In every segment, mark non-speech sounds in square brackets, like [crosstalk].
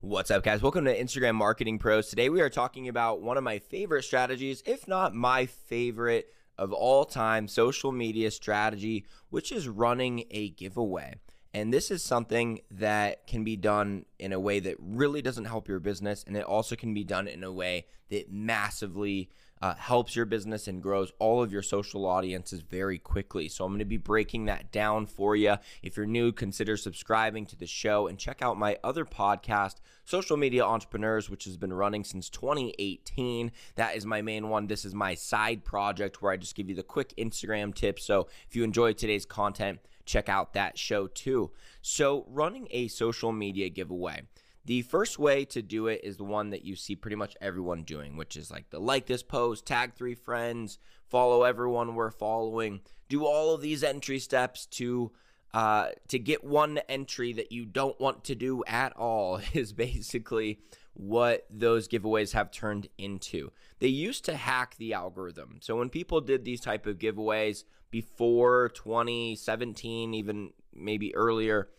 What's up, guys? Welcome to Instagram Marketing Pros. Today we are talking about one of my favorite strategies, if not my favorite of all time social media strategy, which is running a giveaway. And this is something that can be done in a way that really doesn't help your business. And it also can be done in a way that massively uh, helps your business and grows all of your social audiences very quickly. So I'm going to be breaking that down for you. If you're new, consider subscribing to the show and check out my other podcast, Social Media Entrepreneurs, which has been running since 2018. That is my main one. This is my side project where I just give you the quick Instagram tips. So if you enjoyed today's content, check out that show too. So, running a social media giveaway. The first way to do it is the one that you see pretty much everyone doing, which is like the like this post, tag three friends, follow everyone we're following, do all of these entry steps to uh, to get one entry that you don't want to do at all [laughs] is basically what those giveaways have turned into. They used to hack the algorithm. So when people did these type of giveaways before 2017, even maybe earlier,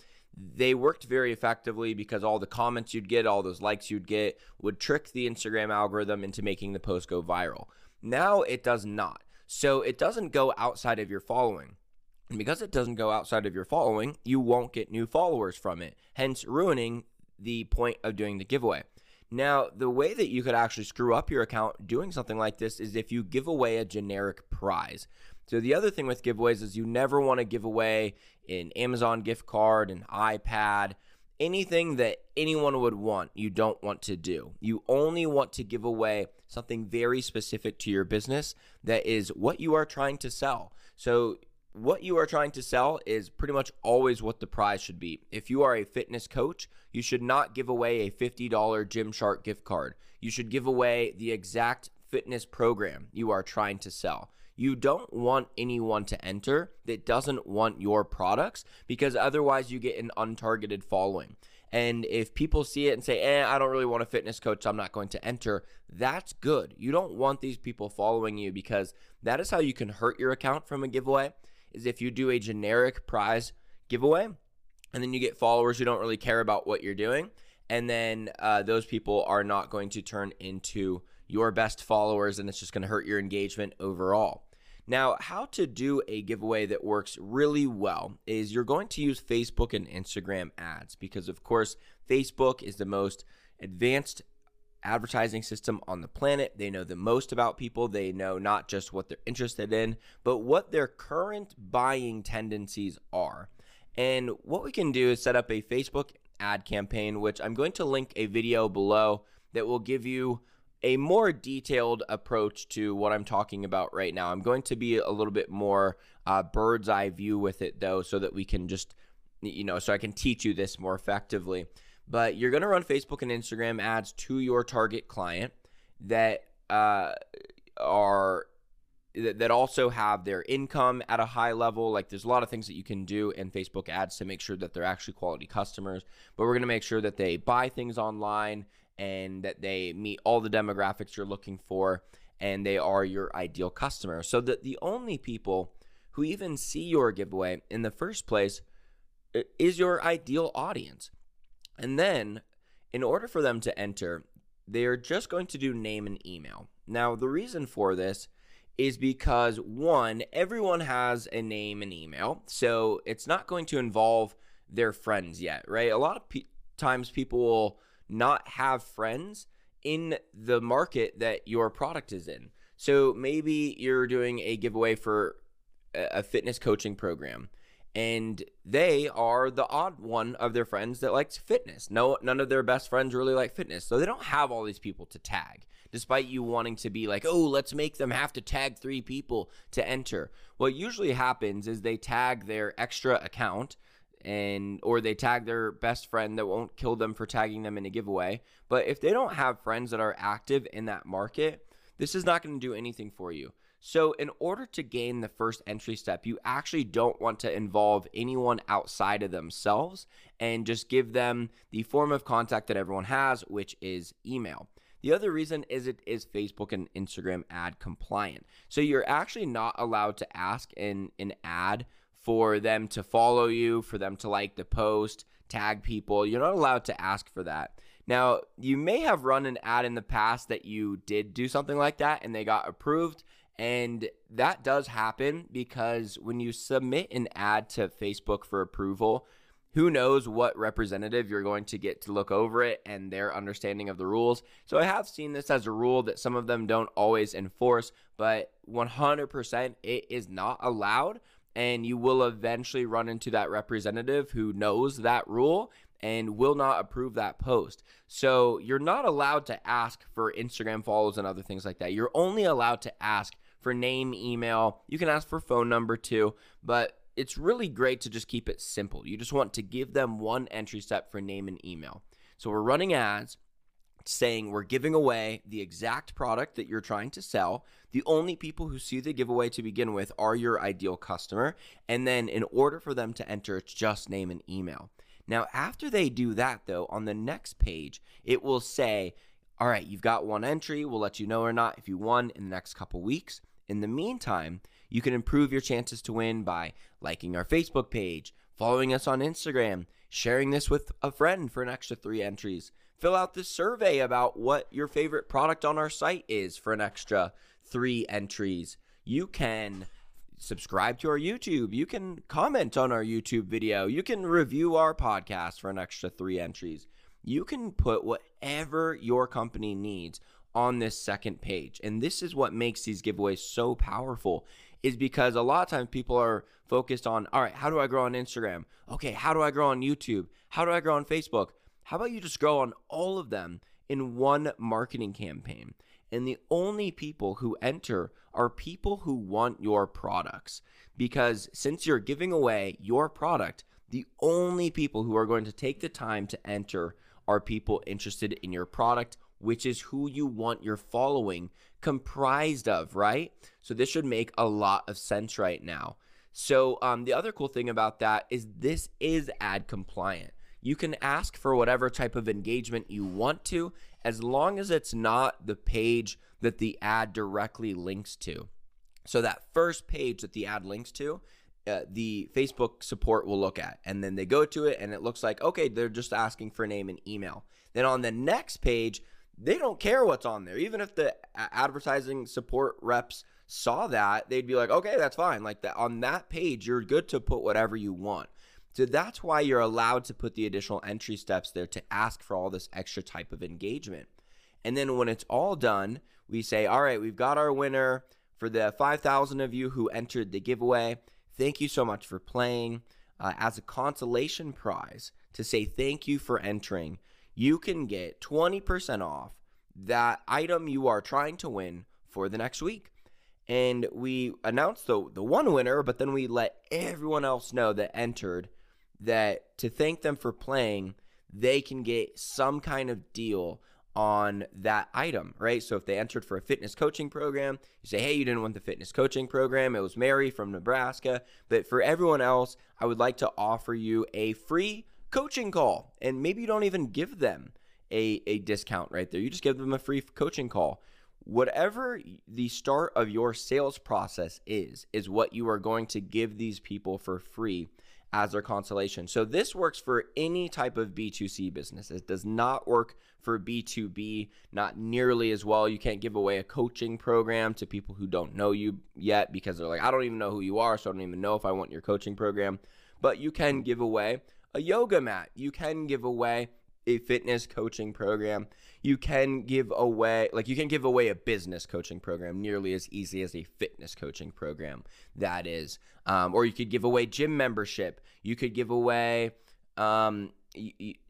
they worked very effectively because all the comments you'd get, all those likes you'd get would trick the Instagram algorithm into making the post go viral. Now it does not. So it doesn't go outside of your following. And because it doesn't go outside of your following, you won't get new followers from it, hence ruining the point of doing the giveaway. Now, the way that you could actually screw up your account doing something like this is if you give away a generic prize. So, the other thing with giveaways is you never want to give away an Amazon gift card, an iPad, anything that anyone would want, you don't want to do. You only want to give away something very specific to your business that is what you are trying to sell. So, what you are trying to sell is pretty much always what the prize should be. If you are a fitness coach, you should not give away a $50 Gymshark gift card. You should give away the exact fitness program you are trying to sell. You don't want anyone to enter that doesn't want your products because otherwise you get an untargeted following. And if people see it and say, eh, I don't really want a fitness coach, so I'm not going to enter, that's good. You don't want these people following you because that is how you can hurt your account from a giveaway is if you do a generic prize giveaway and then you get followers who don't really care about what you're doing. And then uh, those people are not going to turn into your best followers and it's just going to hurt your engagement overall. Now, how to do a giveaway that works really well is you're going to use Facebook and Instagram ads because, of course, Facebook is the most advanced advertising system on the planet. They know the most about people. They know not just what they're interested in, but what their current buying tendencies are. And what we can do is set up a Facebook ad campaign, which I'm going to link a video below that will give you a more detailed approach to what I'm talking about right now. I'm going to be a little bit more uh, bird's eye view with it, though, so that we can just, you know, so I can teach you this more effectively but you're going to run Facebook and Instagram ads to your target client that uh, are that also have their income at a high level. Like there's a lot of things that you can do in Facebook ads to make sure that they're actually quality customers. But we're going to make sure that they buy things online and that they meet all the demographics you're looking for and they are your ideal customer. So that the only people who even see your giveaway in the first place is your ideal audience. And then, in order for them to enter, they are just going to do name and email. Now, the reason for this is because one, everyone has a name and email, so it's not going to involve their friends yet, right? A lot of pe- times people will not have friends in the market that your product is in. So maybe you're doing a giveaway for a fitness coaching program and they are the odd one of their friends that likes fitness. No, none of their best friends really like fitness, so they don't have all these people to tag. Despite you wanting to be like, oh, let's make them have to tag three people to enter. What usually happens is they tag their extra account and or they tag their best friend that won't kill them for tagging them in a giveaway. But if they don't have friends that are active in that market, this is not going to do anything for you. So, in order to gain the first entry step, you actually don't want to involve anyone outside of themselves and just give them the form of contact that everyone has, which is email. The other reason is it is Facebook and Instagram ad compliant. So, you're actually not allowed to ask in an ad for them to follow you, for them to like the post, tag people. You're not allowed to ask for that. Now, you may have run an ad in the past that you did do something like that and they got approved. And that does happen because when you submit an ad to Facebook for approval, who knows what representative you're going to get to look over it and their understanding of the rules. So I have seen this as a rule that some of them don't always enforce, but 100% it is not allowed. And you will eventually run into that representative who knows that rule and will not approve that post. So you're not allowed to ask for Instagram follows and other things like that. You're only allowed to ask for name, email. You can ask for phone number too, but it's really great to just keep it simple. You just want to give them one entry step for name and email. So we're running ads saying we're giving away the exact product that you're trying to sell. The only people who see the giveaway to begin with are your ideal customer. And then in order for them to enter, it's just name and email. Now, after they do that, though, on the next page, it will say, all right, you've got one entry. We'll let you know or not if you won in the next couple weeks. In the meantime, you can improve your chances to win by liking our Facebook page, following us on Instagram, sharing this with a friend for an extra three entries. Fill out this survey about what your favorite product on our site is for an extra three entries. You can subscribe to our YouTube. You can comment on our YouTube video. You can review our podcast for an extra three entries. You can put whatever your company needs on this second page. And this is what makes these giveaways so powerful is because a lot of times people are focused on, all right, how do I grow on Instagram? Okay, how do I grow on YouTube? How do I grow on Facebook? How about you just grow on all of them in one marketing campaign? And the only people who enter are people who want your products. Because since you're giving away your product, the only people who are going to take the time to enter are people interested in your product which is who you want your following comprised of, right? So this should make a lot of sense right now. So um, the other cool thing about that is this is ad compliant. You can ask for whatever type of engagement you want to, as long as it's not the page that the ad directly links to. So that first page that the ad links to, uh, the Facebook support will look at, and then they go to it, and it looks like okay, they're just asking for name and email. Then on the next page, they don't care what's on there. Even if the advertising support reps saw that, they'd be like, okay, that's fine. Like that on that page, you're good to put whatever you want. So that's why you're allowed to put the additional entry steps there to ask for all this extra type of engagement. And then when it's all done, we say, all right, we've got our winner for the 5,000 of you who entered the giveaway. Thank you so much for playing. Uh, as a consolation prize to say thank you for entering, you can get 20% off that item you are trying to win for the next week. And we announced the, the one winner, but then we let everyone else know that entered that to thank them for playing, they can get some kind of deal on that item, right? So if they entered for a fitness coaching program, you say, hey, you didn't want the fitness coaching program. It was Mary from Nebraska. But for everyone else, I would like to offer you a free coaching call. And maybe you don't even give them a, a discount right there. You just give them a free coaching call. Whatever the start of your sales process is, is what you are going to give these people for free as their consolation. So this works for any type of B2C business. It does not work for B2B, not nearly as well. You can't give away a coaching program to people who don't know you yet because they're like, I don't even know who you are, so I don't even know if I want your coaching program. But you can give away a yoga mat. You can give away a fitness coaching program. You can give away, like, you can give away a business coaching program nearly as easy as a fitness coaching program, that is. Um, or you could give away gym membership. You could give away um,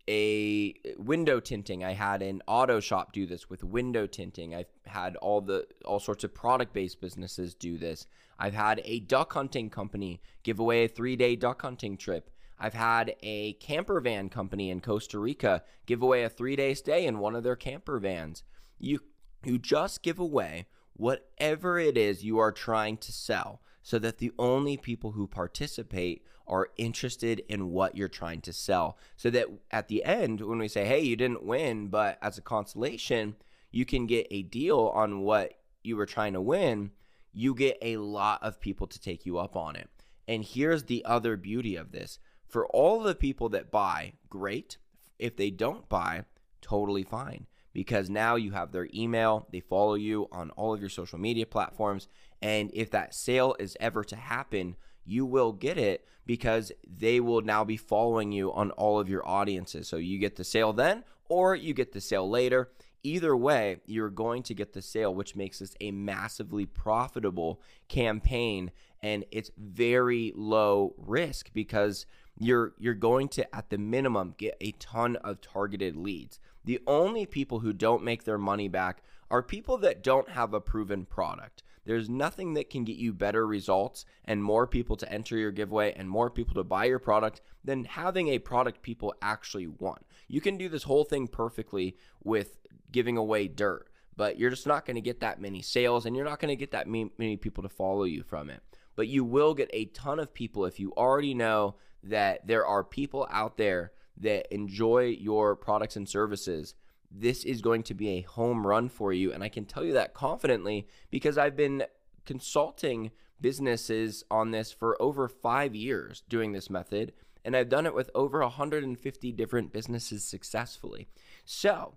a window tinting. I had an auto shop do this with window tinting. I've had all the all sorts of product based businesses do this. I've had a duck hunting company give away a three day duck hunting trip. I've had a camper van company in Costa Rica give away a three day stay in one of their camper vans. You, you just give away whatever it is you are trying to sell so that the only people who participate are interested in what you're trying to sell. So that at the end, when we say, hey, you didn't win, but as a consolation, you can get a deal on what you were trying to win, you get a lot of people to take you up on it. And here's the other beauty of this for all the people that buy, great. If they don't buy, totally fine because now you have their email, they follow you on all of your social media platforms, and if that sale is ever to happen, you will get it because they will now be following you on all of your audiences. So you get the sale then, or you get the sale later. Either way, you're going to get the sale, which makes this a massively profitable campaign. And it's very low risk because you're you're going to at the minimum get a ton of targeted leads. The only people who don't make their money back are people that don't have a proven product. There's nothing that can get you better results and more people to enter your giveaway and more people to buy your product than having a product people actually want. You can do this whole thing perfectly with giving away dirt, but you're just not going to get that many sales and you're not going to get that many people to follow you from it. But you will get a ton of people if you already know that there are people out there that enjoy your products and services this is going to be a home run for you. And I can tell you that confidently because I've been consulting businesses on this for over five years doing this method. And I've done it with over 150 different businesses successfully. So,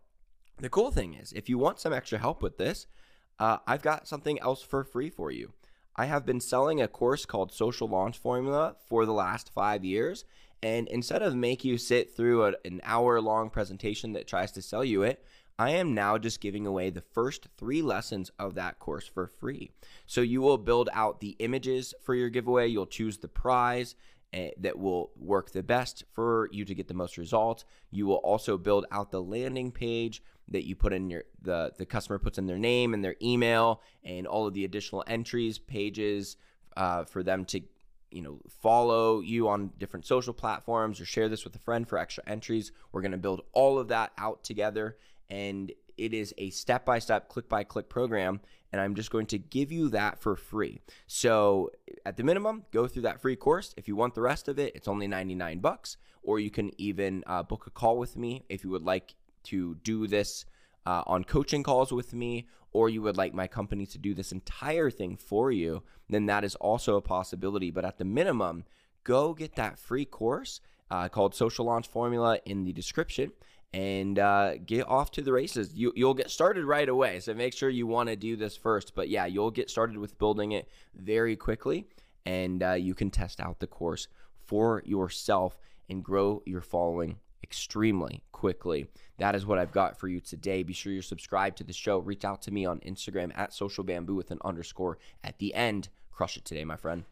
the cool thing is, if you want some extra help with this, uh, I've got something else for free for you. I have been selling a course called Social Launch Formula for the last five years, and instead of make you sit through a, an hour long presentation that tries to sell you it, I am now just giving away the first three lessons of that course for free. So you will build out the images for your giveaway, you'll choose the prize. Uh, that will work the best for you to get the most results. You will also build out the landing page that you put in your the the customer puts in their name and their email and all of the additional entries pages uh, for them to you know, follow you on different social platforms or share this with a friend for extra entries. We're going to build all of that out together. And it is a step by step, click by click program. And I'm just going to give you that for free. So at the minimum, go through that free course. If you want the rest of it, it's only 99 bucks. Or you can even uh, book a call with me if you would like to do this uh, on coaching calls with me, or you would like my company to do this entire thing for you, then that is also a possibility. But at the minimum, go get that free course uh, called Social Launch Formula in the description and uh, get off to the races. You, you'll get started right away. So make sure you want to do this first. But yeah, you'll get started with building it very quickly and uh, you can test out the course for yourself and grow your following extremely quickly. That is what I've got for you today. Be sure you're subscribed to the show. Reach out to me on Instagram at social bamboo with an underscore at the end. Crush it today, my friend.